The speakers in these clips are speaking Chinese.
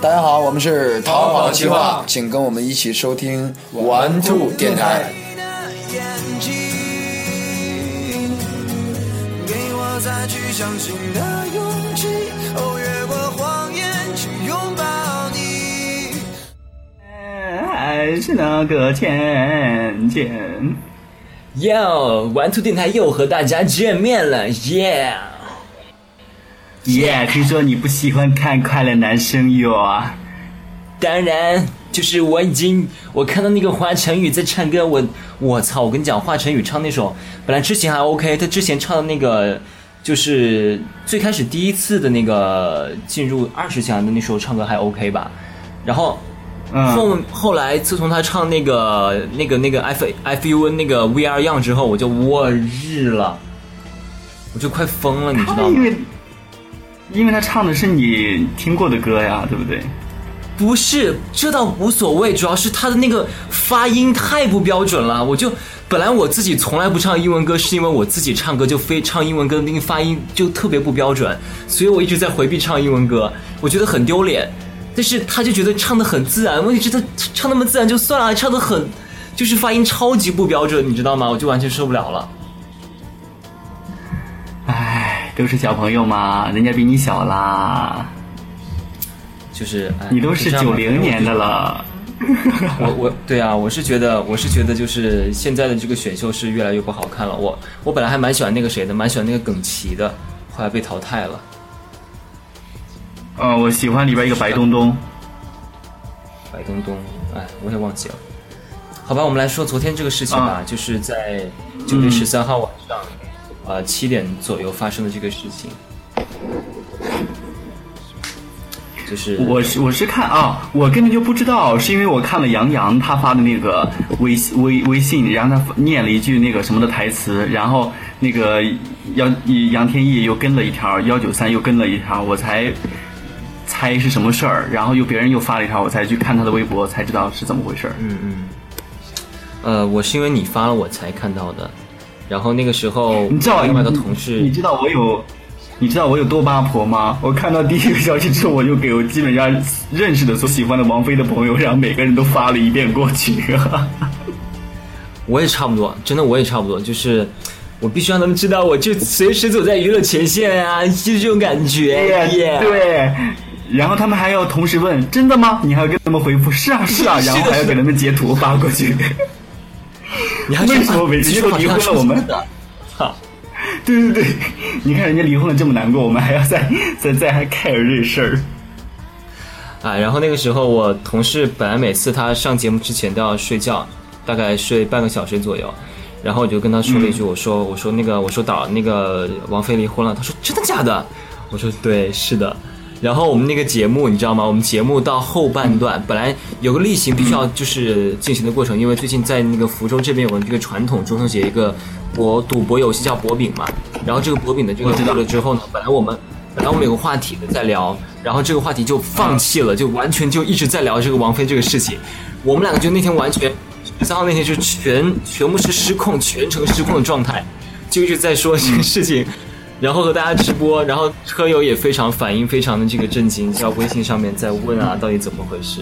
大家好，我们是逃跑计划，请跟我们一起收听玩兔电台。给我再去相信的勇气，哦，越过谎言去拥抱你。还是那个倩倩。哟，玩兔电台又和大家见面了，耶！耶，听说你不喜欢看快乐男声哟啊？当然，就是我已经我看到那个华晨宇在唱歌，我我操！我跟你讲，华晨宇唱那首，本来之前还 OK，他之前唱的那个就是最开始第一次的那个进入二十强的那时候唱歌还 OK 吧，然后。后后来，自从他唱那个、那个、那个 F F U N 那个 V R 样之后，我就我日了，我就快疯了，你知道吗？因为，他唱的是你听过的歌呀，对不对？不是，这倒无所谓，主要是他的那个发音太不标准了。我就本来我自己从来不唱英文歌，是因为我自己唱歌就非唱英文歌那个发音就特别不标准，所以我一直在回避唱英文歌，我觉得很丢脸。但是他就觉得唱的很自然，问题是他唱那么自然就算了，还唱的很，就是发音超级不标准，你知道吗？我就完全受不了了。都是小朋友嘛，人家比你小啦。就是你都是九零年的了。我我对啊，我是觉得我是觉得就是现在的这个选秀是越来越不好看了。我我本来还蛮喜欢那个谁的，蛮喜欢那个耿奇的，后来被淘汰了。嗯，我喜欢里边一个白东东。白东东，哎，我也忘记了。好吧，我们来说昨天这个事情吧，就是在九月十三号晚上，呃七点左右发生的这个事情。就是我是我是看啊，我根本就不知道，是因为我看了杨洋他发的那个微微微信，然后他念了一句那个什么的台词，然后那个杨杨天翼又跟了一条，幺九三又跟了一条，我才。猜是什么事儿，然后又别人又发了一条，我才去看他的微博，才知道是怎么回事儿。嗯嗯。呃，我是因为你发了我才看到的，然后那个时候你知道另外的同事，你知道我有，你知道我有多八婆吗？我看到第一个消息之后，我就给我基本上认识的所喜欢的王菲的朋友，然后每个人都发了一遍过去。我也差不多，真的我也差不多，就是我必须让他们知道，我就随时走在娱乐前线啊，就是这种感觉。对。然后他们还要同时问：“真的吗？”你还要跟他们回复：“是啊，是啊。”然后还要给他们截图发过去。你还为什么每次都离婚了？我们，操，对对对，你看人家离婚了这么难过，我们还要再再再还 care 这事儿。啊，然后那个时候我同事本来每次他上节目之前都要睡觉，大概睡半个小时左右，然后我就跟他说了一句：“我说我说那个我说导那个王菲离婚了。”他说：“真的假的？”我说：“对，是的。”然后我们那个节目，你知道吗？我们节目到后半段，本来有个例行必须要就是进行的过程，因为最近在那个福州这边有个这个传统中秋节一个博赌博游戏叫博饼嘛。然后这个博饼的这个过了之后呢，本来我们本来我们有个话题的在聊，然后这个话题就放弃了，就完全就一直在聊这个王菲这个事情。我们两个就那天完全十三号那天就全全部是失控，全程失控的状态，就一直在说这个事情。然后和大家直播，然后车友也非常反应非常的这个震惊，在微信上面在问啊，到底怎么回事？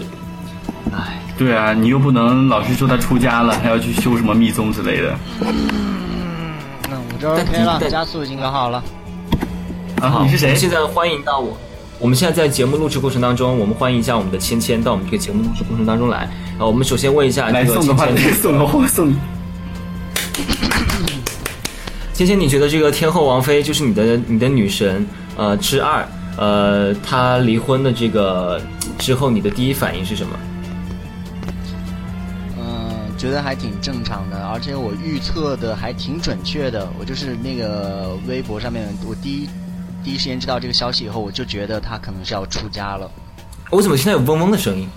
哎，对啊，你又不能老是说他出家了，还要去修什么密宗之类的。嗯，那我这 OK 了，加速已经搞好了。啊，你是谁？现在欢迎到我，我们现在在节目录制过程当中，我们欢迎一下我们的芊芊到我们这个节目录制过程当中来。啊，我们首先问一下，来送 个话，送个货，送。芊芊，你觉得这个天后王菲就是你的你的女神呃之二呃，她离婚的这个之后，你的第一反应是什么？嗯，觉得还挺正常的，而且我预测的还挺准确的。我就是那个微博上面，我第一第一时间知道这个消息以后，我就觉得她可能是要出家了。我怎么现在有嗡嗡的声音？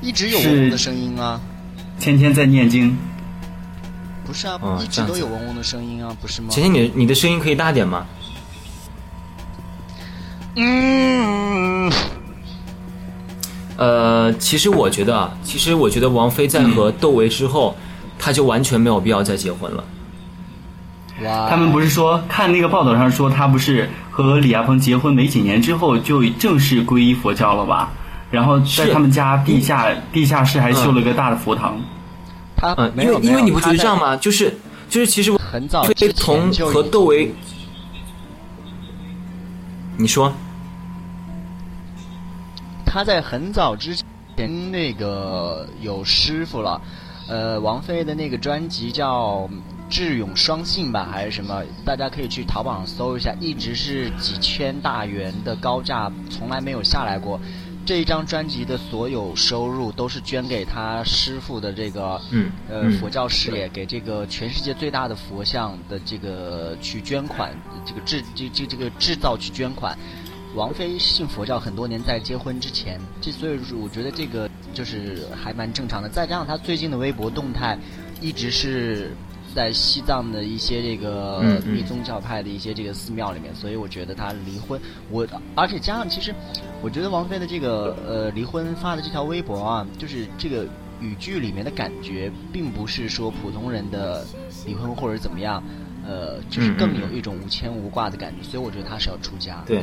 一直有嗡嗡的声音啊！天天在念经。不是啊，一直都有嗡嗡的声音啊，不是吗？芊芊，你你的声音可以大点吗？嗯，呃，其实我觉得啊，其实我觉得王菲在和窦唯之后，她就完全没有必要再结婚了。哇他们不是说看那个报道上说她不是和李亚鹏结婚没几年之后就正式皈依佛教了吧？然后在他们家地下地下室还修了个大的佛堂。他嗯，没有因为因为你不觉得这样？吗？就是就是其实他在很早飞之前从就和窦唯，你说他在很早之前那个有师傅了，呃，王菲的那个专辑叫《智勇双信》吧，还是什么？大家可以去淘宝上搜一下，一直是几千大元的高价，从来没有下来过。这一张专辑的所有收入都是捐给他师傅的这个嗯呃嗯佛教事业，给这个全世界最大的佛像的这个去捐款，这个制这这这个制造去捐款。王菲信佛教很多年，在结婚之前，这所以说我觉得这个就是还蛮正常的。再加上她最近的微博动态，一直是在西藏的一些这个密宗教派的一些这个寺庙里面，所以我觉得他离婚，我而且加上其实，我觉得王菲的这个呃离婚发的这条微博啊，就是这个语句里面的感觉，并不是说普通人的离婚或者怎么样，呃，就是更有一种无牵无挂的感觉，所以我觉得他是要出家。对。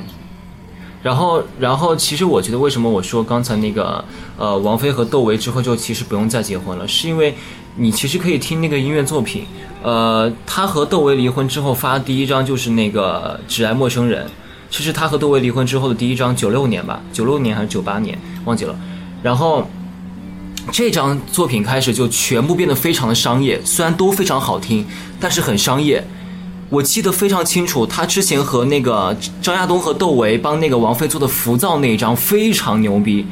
然后，然后，其实我觉得，为什么我说刚才那个，呃，王菲和窦唯之后就其实不用再结婚了，是因为你其实可以听那个音乐作品，呃，他和窦唯离婚之后发的第一张就是那个《只爱陌生人》，这是他和窦唯离婚之后的第一张，九六年吧，九六年还是九八年，忘记了。然后这张作品开始就全部变得非常的商业，虽然都非常好听，但是很商业。我记得非常清楚，他之前和那个张亚东和窦唯帮那个王菲做的《浮躁》那一张非常牛逼，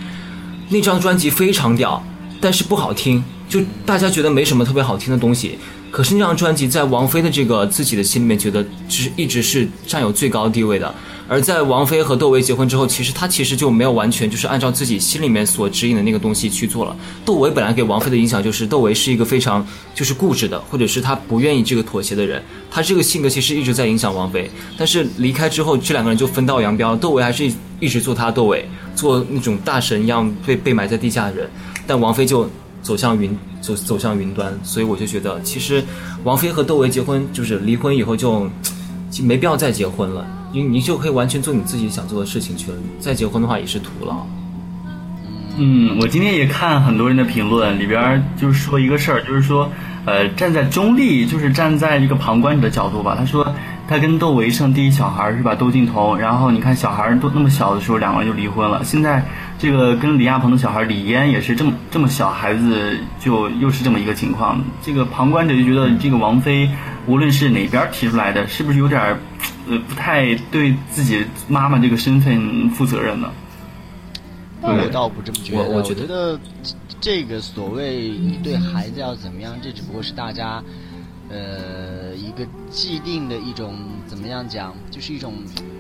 那张专辑非常屌，但是不好听，就大家觉得没什么特别好听的东西。可是那张专辑在王菲的这个自己的心里面，觉得就是一直是占有最高地位的。而在王菲和窦唯结婚之后，其实他其实就没有完全就是按照自己心里面所指引的那个东西去做了。窦唯本来给王菲的影响就是窦唯是一个非常就是固执的，或者是他不愿意这个妥协的人。他这个性格其实一直在影响王菲，但是离开之后，这两个人就分道扬镳。窦唯还是一一直做他窦唯，做那种大神一样被被埋在地下的人，但王菲就走向云走走向云端。所以我就觉得，其实王菲和窦唯结婚就是离婚以后就就没必要再结婚了，你你就可以完全做你自己想做的事情去了。再结婚的话也是徒劳。嗯，我今天也看很多人的评论，里边就是说一个事儿，就是说，呃，站在中立，就是站在一个旁观者的角度吧。他说他跟窦唯生第一小孩是吧？窦靖童，然后你看小孩都那么小的时候，两个人就离婚了。现在这个跟李亚鹏的小孩李嫣也是这么这么小孩子，就又是这么一个情况。这个旁观者就觉得这个王菲，无论是哪边提出来的，是不是有点，呃，不太对自己妈妈这个身份负责任呢？我倒不这么觉得，我觉得得这个所谓你对孩子要怎么样，这只不过是大家呃一个既定的一种怎么样讲，就是一种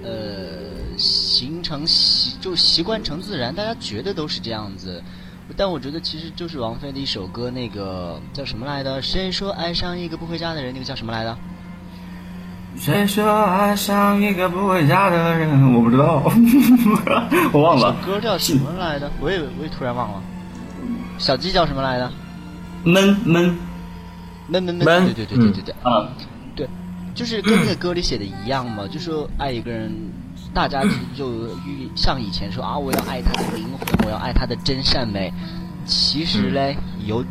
呃形成习就习惯成自然，大家觉得都是这样子。但我觉得其实就是王菲的一首歌，那个叫什么来的？谁说爱上一个不回家的人？那个叫什么来的？谁说爱上一个不回家的人？我不知道，我忘了。歌叫什么来的？我也我也突然忘了。小鸡叫什么来的？闷闷闷闷闷，闷对对对对对对。啊，对，就是跟那个歌里写的一样嘛，就说爱一个人，大家就与像以前说啊，我要爱他的灵魂，我要爱他的真善美。其实嘞，有，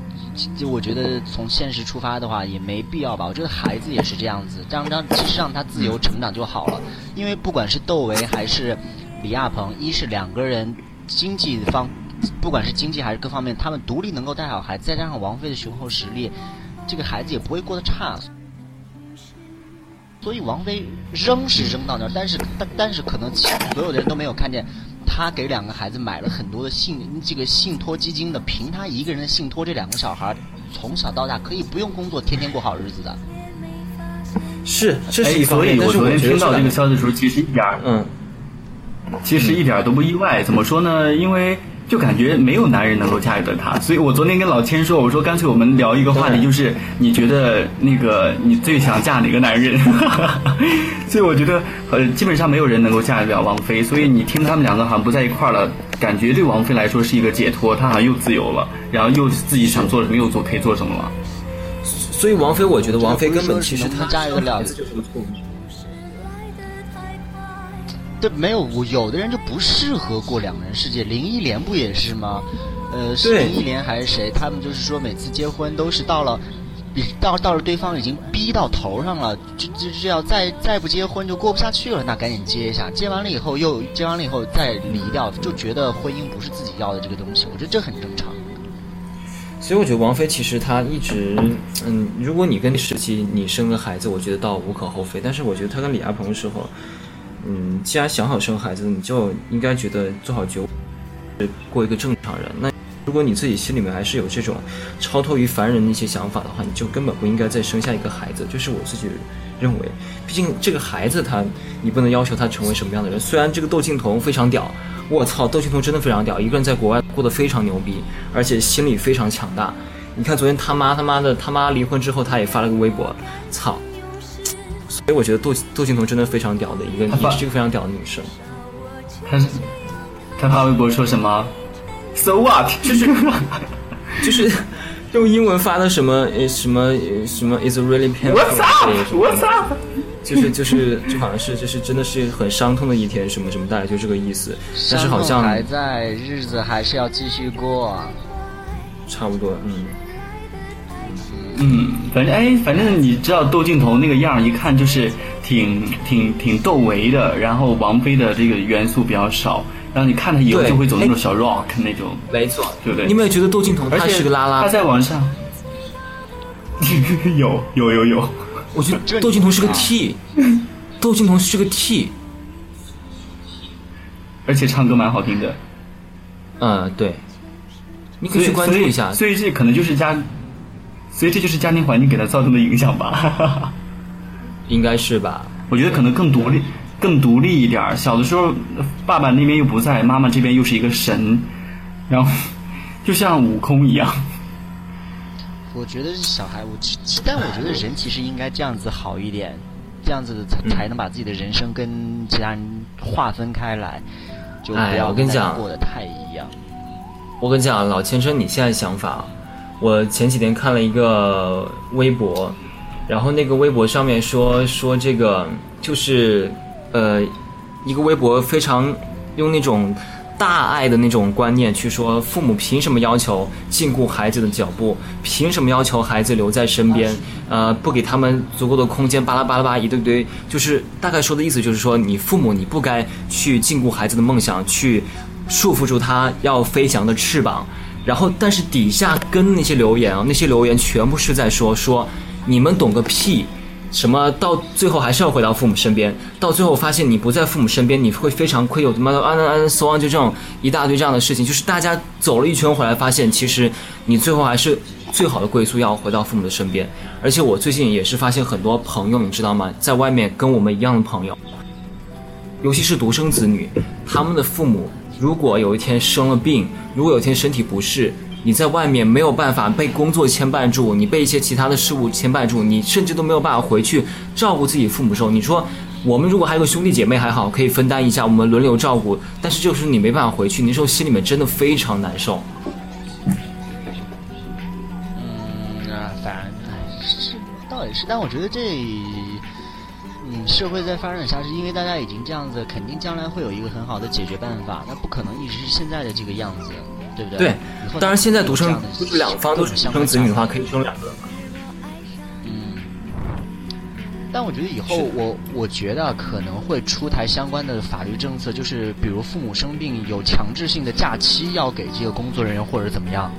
就我觉得从现实出发的话，也没必要吧。我觉得孩子也是这样子，让让其实让他自由成长就好了。因为不管是窦唯还是李亚鹏，一是两个人经济方，不管是经济还是各方面，他们独立能够带好孩子，再加上王菲的雄厚实力，这个孩子也不会过得差。所以王菲扔是扔到那儿，但是但但是可能所有的人都没有看见，她给两个孩子买了很多的信这个信托基金的，凭她一个人的信托，这两个小孩从小到大可以不用工作，天天过好日子的。是，这哎是一，方面。所以我昨天听到这个消息的时候，其实一点儿嗯，其实一点儿都不意外。怎么说呢？因为就感觉没有男人能够驾驭得她，所以我昨天跟老千说，我说干脆我们聊一个话题，就是你觉得那个你最想嫁哪个男人？所以我觉得呃，基本上没有人能够驾驭得了王菲。所以你听他们两个好像不在一块儿了，感觉对王菲来说是一个解脱，她好像又自由了，然后又自己想做什么又做可以做什么了。所以王菲，我觉得王菲根本其实她驾驭得了就是个错误。对，没有我有的人就不适合过两人世界。林忆莲不也是吗？呃，是林忆莲还是谁？他们就是说每次结婚都是到了，比到到了对方已经逼到头上了，就就就要再再不结婚就过不下去了，那赶紧结一下。结完了以后又结完了以后再离掉，就觉得婚姻不是自己要的这个东西。我觉得这很正常。所以我觉得王菲其实她一直，嗯，如果你跟时期你生个孩子，我觉得倒无可厚非。但是我觉得她跟李亚鹏的时候，嗯，既然想好生孩子，你就应该觉得做好觉悟，过一个正常人。那如果你自己心里面还是有这种超脱于凡人的一些想法的话，你就根本不应该再生下一个孩子。这是我自己认为。毕竟这个孩子他，你不能要求他成为什么样的人。虽然这个窦靖童非常屌，我操，窦靖童真的非常屌，一个人在国外过得非常牛逼，而且心理非常强大。你看昨天他妈他妈的他妈离婚之后，他也发了个微博，操！所以我觉得杜杜靖童真的非常屌的一个，也是一个非常屌的女生。他是他发微博说什么？So what？就是就是用英文发的什么呃什么呃什么 is really painful What's 之类的什么 up？What's up？就是就是就好像是就是真的是很伤痛的一天什么什么，大概就这个意思。但是好像伤痛还在，日子还是要继续过。差不多，嗯，嗯，反正哎，反正你知道窦靖童那个样儿，一看就是挺挺挺窦唯的，然后王菲的这个元素比较少，然后你看他以后就会走那种小 rock 那种，没错，对不对？你有没有觉得窦靖童是个拉拉？他？在网上 有有有有，我觉得窦靖童是个啊 T，窦靖童是个 T，而且唱歌蛮好听的，嗯，对，你可以以去关注一下。所以所以这可能就是家，所以这就是家庭环境给他造成的影响吧。应该是吧？我觉得可能更独立，更独立一点儿。小的时候，爸爸那边又不在，妈妈这边又是一个神，然后就像悟空一样。我觉得是小孩，我其其但我觉得人其实应该这样子好一点，这样子才嗯才能把自己的人生跟其他人划分开来，就不哎要跟你讲过得太一样。我跟你讲，老千生，你现在想法，我前几天看了一个微博，然后那个微博上面说说这个就是呃一个微博非常用那种大爱的那种观念去说，父母凭什么要求禁锢孩子的脚步？凭什么要求孩子留在身边？呃，不给他们足够的空间，巴拉巴拉巴拉一堆堆，就是大概说的意思就是说，你父母你不该去禁锢孩子的梦想，去束缚住他要飞翔的翅膀。然后，但是底下跟那些留言啊，那些留言全部是在说说你们懂个屁，什么到最后还是要回到父母身边，到最后发现你不在父母身边，你会非常愧疚，他妈的安安安 so on 就这种一大堆这样的事情，就是大家走了一圈回来，发现其实你最后还是最好的归宿要回到父母的身边。而且我最近也是发现很多朋友，你知道吗，在外面跟我们一样的朋友，尤其是独生子女，他们的父母如果有一天生了病，如果有一天身体不适，你在外面没有办法被工作牵绊住，你被一些其他的事物牵绊住，你甚至都没有办法回去照顾自己父母的时候，你说我们如果还有个兄弟姐妹还好，可以分担一下，我们轮流照顾，但是就是你没办法回去，那时候心里面真的非常难受。嗯，反正是倒也是，但我觉得这社会在发展下，是因为大家已经这样子，肯定将来会有一个很好的解决办法，那不可能一直是现在的这个样子，对不对？对当然现在独生就是两方都是独生子女的话，可以生两个。嗯，但我觉得以后我我觉得啊可能会出台相关的法律政策，就是比如父母生病有强制性的假期要给这个工作人员，或者怎么样。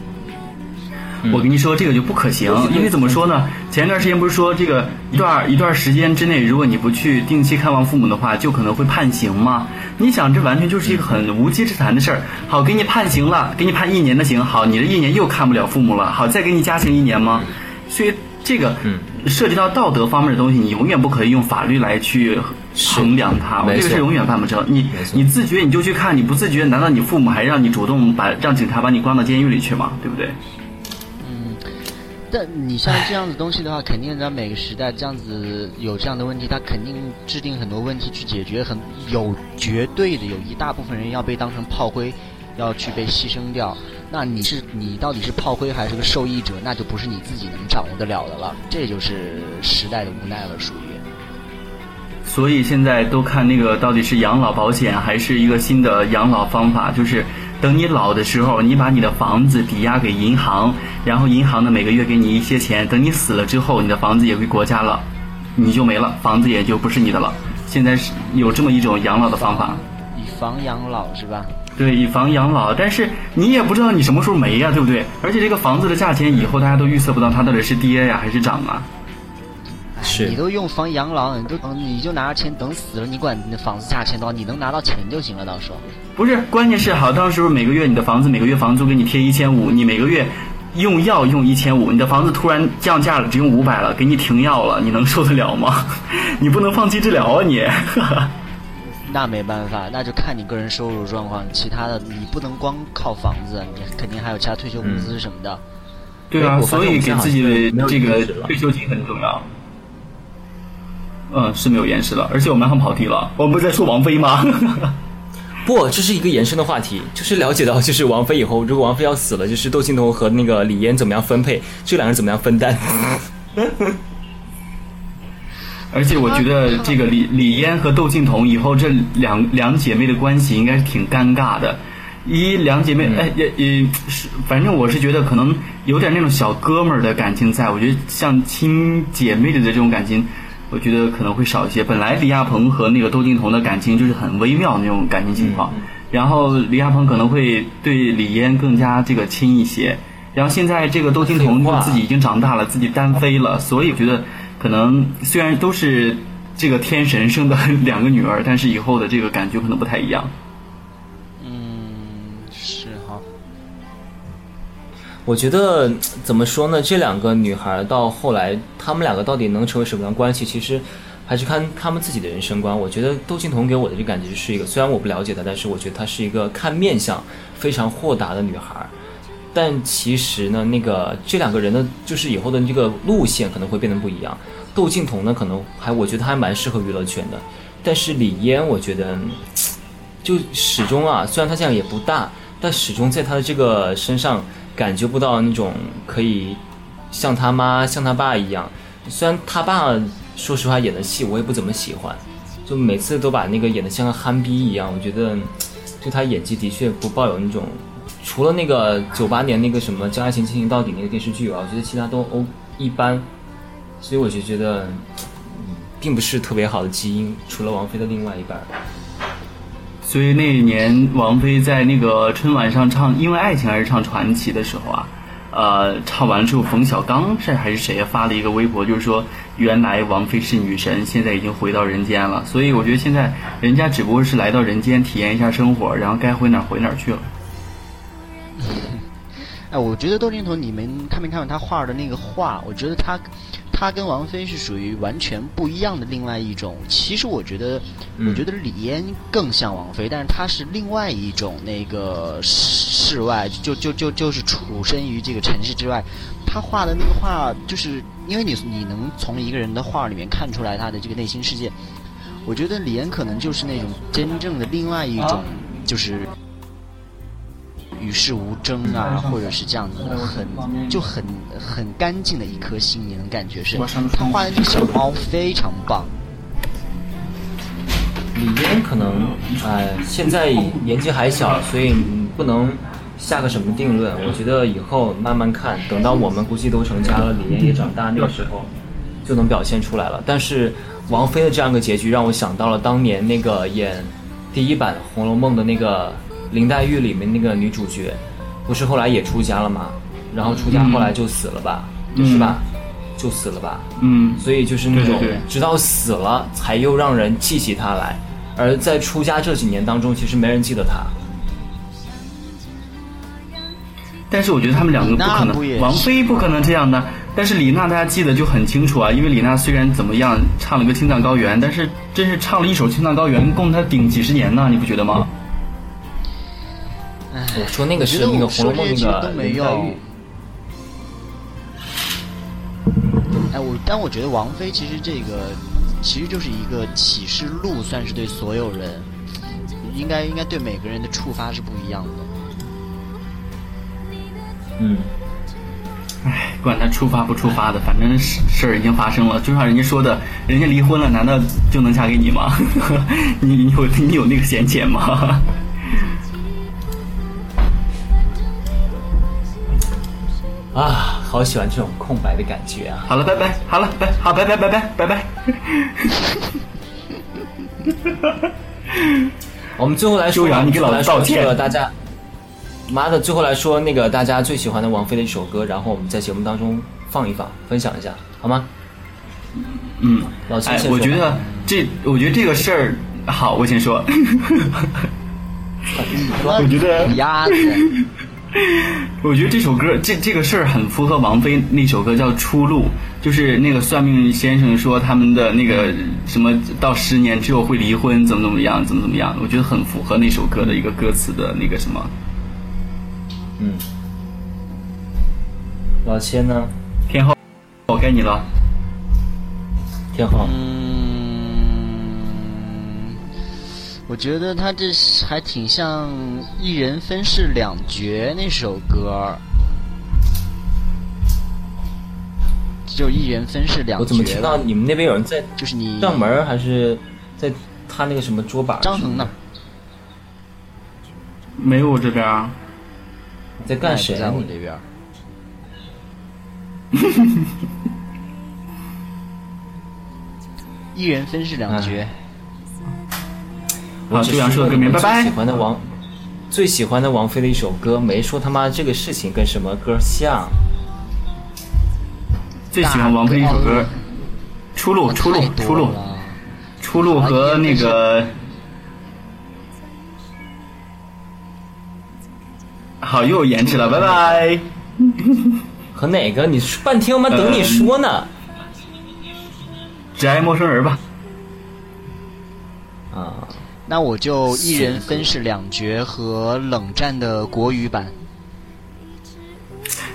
我跟你说，这个就不可行，因为怎么说呢？前一段时间不是说这个一段一段时间之内，如果你不去定期看望父母的话，就可能会判刑吗？你想，这完全就是一个很无稽之谈的事儿。好，给你判刑了，给你判一年的刑，好，你这一年又看不了父母了，好，再给你加刑一年吗？所以这个嗯涉及到道德方面的东西，你永远不可以用法律来去衡量它，没错这个是永远办不成。你你自觉你就去看，你不自觉，难道你父母还让你主动把让警察把你关到监狱里去吗？对不对？但你像这样子东西的话，肯定在每个时代这样子有这样的问题，他肯定制定很多问题去解决，很有绝对的有一大部分人要被当成炮灰，要去被牺牲掉。那你是你到底是炮灰还是个受益者，那就不是你自己能掌握得了的了。这就是时代的无奈了，属于。所以现在都看那个到底是养老保险还是一个新的养老方法，就是等你老的时候，你把你的房子抵押给银行，然后银行呢每个月给你一些钱，等你死了之后，你的房子也归国家了，你就没了，房子也就不是你的了。现在是有这么一种养老的方法，以房养老是吧？对，以房养老，但是你也不知道你什么时候没呀，对不对？而且这个房子的价钱以后大家都预测不到它到底是跌呀还是涨啊。是你都用房养老，你都你就拿着钱等死了，你管你的房子价钱多少，你能拿到钱就行了，到时候。不是，关键是好，到时候每个月你的房子每个月房租给你贴一千五，你每个月用药用一千五，你的房子突然降价了，只用五百了，给你停药了，你能受得了吗？你不能放弃治疗啊你。那没办法，那就看你个人收入状况，其他的你不能光靠房子，你肯定还有其他退休工资什么的。对啊，所以给自己的这个退休金很重要。嗯，是没有延时了，而且我们还跑题了，我们不是在说王菲吗？不，这是一个延伸的话题，就是了解到，就是王菲以后，如果王菲要死了，就是窦靖童和那个李嫣怎么样分配，这两个人怎么样分担？而且我觉得这个李李嫣和窦靖童以后这两两姐妹的关系应该是挺尴尬的。一两姐妹，哎也也是，反正我是觉得可能有点那种小哥们儿的感情在。我觉得像亲姐妹的这种感情，我觉得可能会少一些。本来李亚鹏和那个窦靖童的感情就是很微妙的那种感情情况，然后李亚鹏可能会对李嫣更加这个亲一些。然后现在这个窦靖童就自己已经长大了，自己单飞了，所以我觉得可能虽然都是这个天神生的 两个女儿，但是以后的这个感觉可能不太一样。我觉得怎么说呢？这两个女孩到后来，她们两个到底能成为什么样的关系，其实还是看她们自己的人生观。我觉得窦靖童给我的这感觉是一个，虽然我不了解她，但是我觉得她是一个看面相非常豁达的女孩。但其实呢，那个这两个人呢，就是以后的这个路线可能会变得不一样。窦靖童呢，可能还我觉得还蛮适合娱乐圈的，但是李嫣，我觉得 就始终啊，虽然她这样也不大，但始终在她的这个身上感觉不到那种可以像他妈、像他爸一样。虽然他爸说实话演的戏我也不怎么喜欢，就每次都把那个演的像个憨逼一样，我觉得就他演技的确不抱有那种。除了那个九八年那个什么《将爱情进行到底》那个电视剧啊，我觉得其他都欧一般，所以我就觉得，嗯，并不是特别好的基因。除了王菲的另外一半，所以那一年王菲在那个春晚上唱《因为爱情》还是唱《传奇》的时候啊，呃，唱完之后，冯小刚是还是谁发了一个微博，就是说原来王菲是女神，现在已经回到人间了。所以我觉得现在人家只不过是来到人间体验一下生活，然后该回哪儿回哪儿去了。哎，我觉得窦靖童，你们看没看过他画的那个画？我觉得他，他跟王菲是属于完全不一样的另外一种。其实我觉得，我觉得李嫣更像王菲，但是她是另外一种那个世外，就就就就是处身于这个城市之外。他画的那个画，就是因为你你能从一个人的画里面看出来他的这个内心世界。我觉得李嫣可能就是那种真正的另外一种，就是。与世无争啊，或者是这样子的，很就很很干净的一颗心，你能感觉是。他画的那个小猫非常棒。李嫣可能，哎，现在年纪还小，所以不能下个什么定论。我觉得以后慢慢看，等到我们估计都成家了，李嫣也长大，那个时候就能表现出来了。但是王菲的这样一个结局，让我想到了当年那个演第一版《红楼梦》的那个。林黛玉里面那个女主角，不是后来也出家了吗？然后出家后来就死了吧，是吧？就死了吧。嗯，所以就是那种直到死了才又让人记起她来，而在出家这几年当中，其实没人记得她。但是我觉得他们两个不可能，王菲不可能这样的。但是李娜大家记得就很清楚啊，因为李娜虽然怎么样唱了个《青藏高原》，但是真是唱了一首《青藏高原》，供她顶几十年呢，你不觉得吗？唉我说那个是那个《红楼梦》说这些那个。哎，我但我觉得王菲其实这个其实就是一个启示录，算是对所有人，应该应该对每个人的触发是不一样的。嗯，哎管他出发不出发的，反正事事儿已经发生了。就像人家说的，人家离婚了，难道就能嫁给你吗？你你有你有那个闲钱吗？啊，好喜欢这种空白的感觉啊！好了，拜拜。好了，拜好，拜拜拜拜拜拜。我们最后来说，你给最后来说老子道歉这个大家，妈的，最后来说那个大家最喜欢的王菲的一首歌，然后我们在节目当中放一放，分享一下，好吗？嗯，哎老秦先，说吧我觉得这，我觉得这个事儿，好，我先说。我觉得鸭子，我觉得这首歌，这这个事儿很符合王菲那首歌叫《出路》，就是那个算命先生说他们的那个什么到十年之后会离婚，怎么怎么样，怎么怎么样，我觉得很符合那首歌的一个歌词的那个什么。嗯，老千呢？天后，我该你了。天后，嗯，我觉得他这还挺像《一人分饰两角》那首歌，就一人分饰两角。我怎么听到你们那边有人在就是你上门，还是在他那个什么桌板？张恒呢？？没有我这边啊，你在干谁在啊你？我这边。一人分饰两角，好，我只想说的歌名，拜是问你们最喜。欢的王，最喜欢的王菲的一首歌，没说他妈这个事情跟什么歌像。最喜欢王菲一首歌，《出路》，出路出路，出路和那个。好，又延迟了，拜拜。和哪个？你说半天我妈等你说呢。只爱陌生人吧。啊，那我就一人分饰两角和冷战的国语版。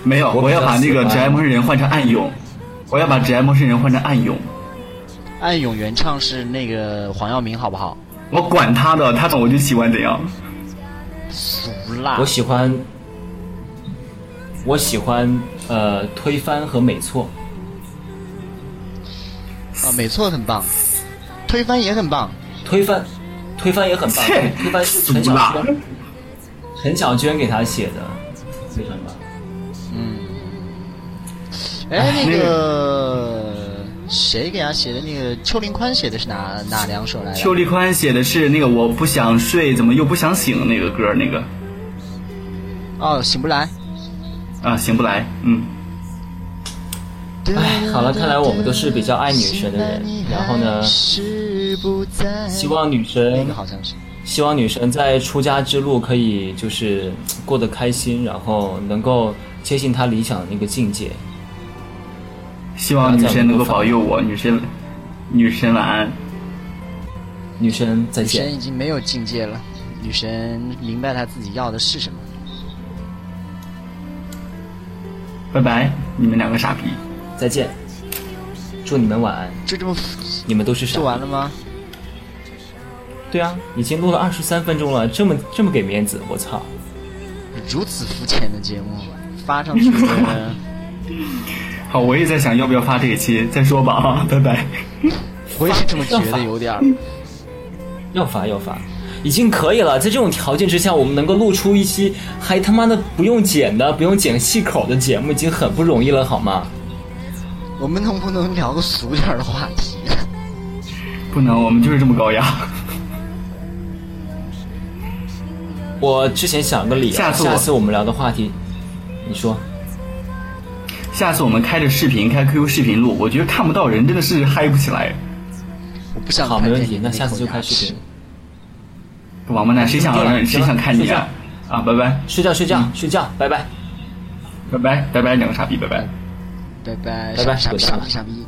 没有，我要把那个只爱陌生人换成暗涌，我要把只爱陌生人换成暗涌。暗涌原唱是那个黄耀明，好不好？我管他的，他怎么我就喜欢怎样。俗辣我。喜欢，我喜欢呃推翻和美错。啊，美错很棒，推翻也很棒。推翻，推翻也很棒。切推翻是陈小娟，陈小娟给他写的，非常棒。嗯哎，那那个谁给他写的？那个邱林宽写的是哪哪两首来着？邱林宽写的是那个我不想睡，怎么又不想醒那个歌，那个哦，醒不来。啊醒不来，嗯，哎，好了，看来我们都是比较爱女神的人。然后呢，希希望女那神个好像是。希望女神在出家之路可以就是过得开心，然后能够接近她理想的那个境界。希望女神能够保佑我，女神，女神晚安。女神再见女神，已经没有境界了，女神明白她自己要的是什么。拜拜，你们两个傻逼。再见，祝你们晚安。就这么你们都是傻说。完了吗？对啊，已经录了二十三分钟了，这么这么给面子，我操！如此肤浅的节目发上去的，好，我也在想要不要发这一期，再说吧啊，拜拜。我也是这么觉得，有点儿。要发要发，已经可以了。在这种条件之下，我们能够录出一期还他妈的不用剪的、不用剪细口的节目，已经很不容易了，好吗？我们能不能聊个俗点的话题？不能，我们就是这么高压。我之前想个理由，下次我下次我们聊的话题，你说下次我们开着视频，开 QQ 视频录，我觉得看不到人真的是嗨不起来。我不想好，没问题，那下次就开视频。王八蛋，谁想对了谁想看你睡啊？啊，拜拜，睡觉睡觉、睡觉，拜拜。拜拜，拜拜，两个傻逼，拜拜。拜拜，拜拜傻逼滚蛋吧傻逼傻逼。